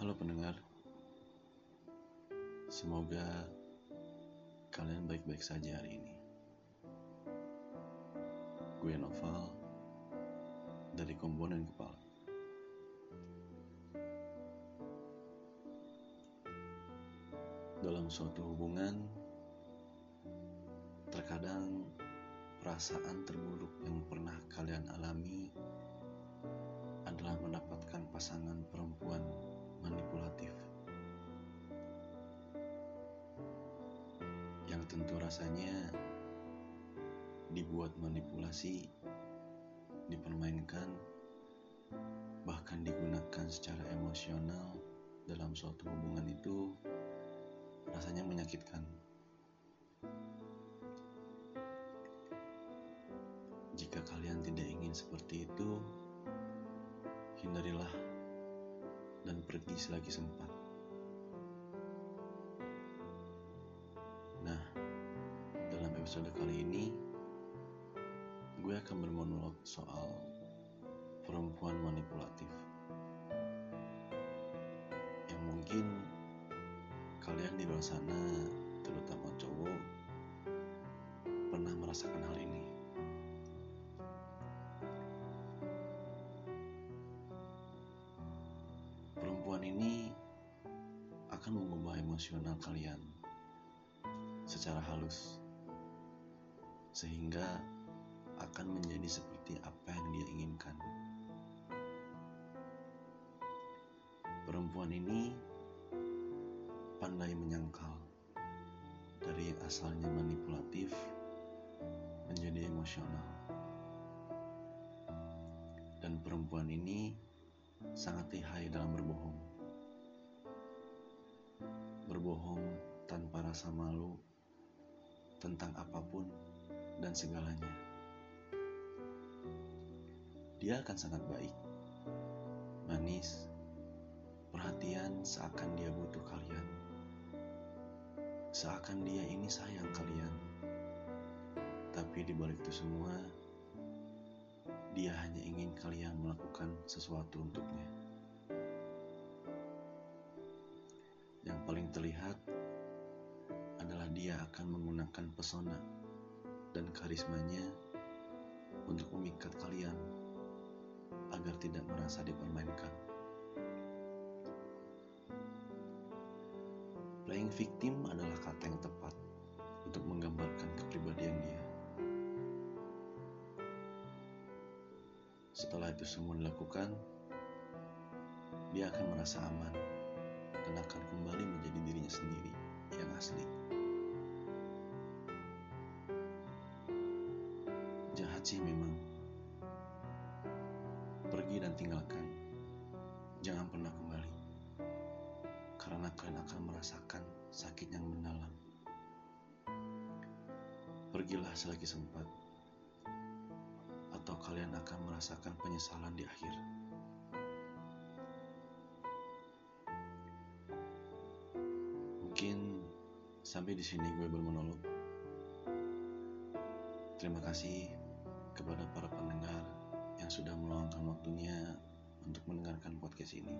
Halo pendengar, semoga kalian baik-baik saja hari ini. Gue Noval dari komponen kepala. Dalam suatu hubungan, terkadang perasaan terburuk yang pernah kalian alami adalah mendapatkan pasangan perempuan rasanya dibuat manipulasi, dipermainkan, bahkan digunakan secara emosional dalam suatu hubungan itu rasanya menyakitkan. Jika kalian tidak ingin seperti itu, hindarilah dan pergi selagi sempat. Episode kali ini, gue akan bermonolog soal perempuan manipulatif. Yang mungkin kalian di luar sana, terutama cowok, pernah merasakan hal ini. Perempuan ini akan mengubah emosional kalian secara halus, sehingga akan menjadi seperti apa yang dia inginkan. Perempuan ini pandai menyangkal dari asalnya manipulatif menjadi emosional. Dan perempuan ini sangat lihai dalam berbohong. Berbohong tanpa rasa malu tentang apa pun dan segalanya. Dia akan sangat baik, manis, perhatian seakan dia butuh kalian. Seakan dia ini sayang kalian. Tapi di balik itu semua, dia hanya ingin kalian melakukan sesuatu untuknya. Yang paling terlihat adalah dia akan menggunakan pesona dan karismanya untuk memikat kalian agar tidak merasa dipermainkan. Playing victim adalah kata yang tepat untuk menggambarkan kepribadian dia. Setelah itu semua dilakukan, dia akan merasa aman Sih memang. Pergi dan tinggalkan. Jangan pernah kembali. Karena kalian akan merasakan sakit yang mendalam. Pergilah selagi sempat atau kalian akan merasakan penyesalan di akhir. Mungkin sampai di sini gue bermonolog. Terima kasih sudah meluangkan waktunya untuk mendengarkan podcast ini.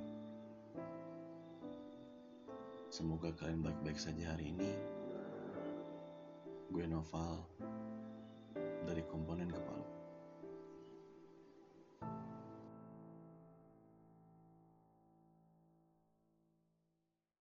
Semoga kalian baik-baik saja hari ini. Gue Noval dari komponen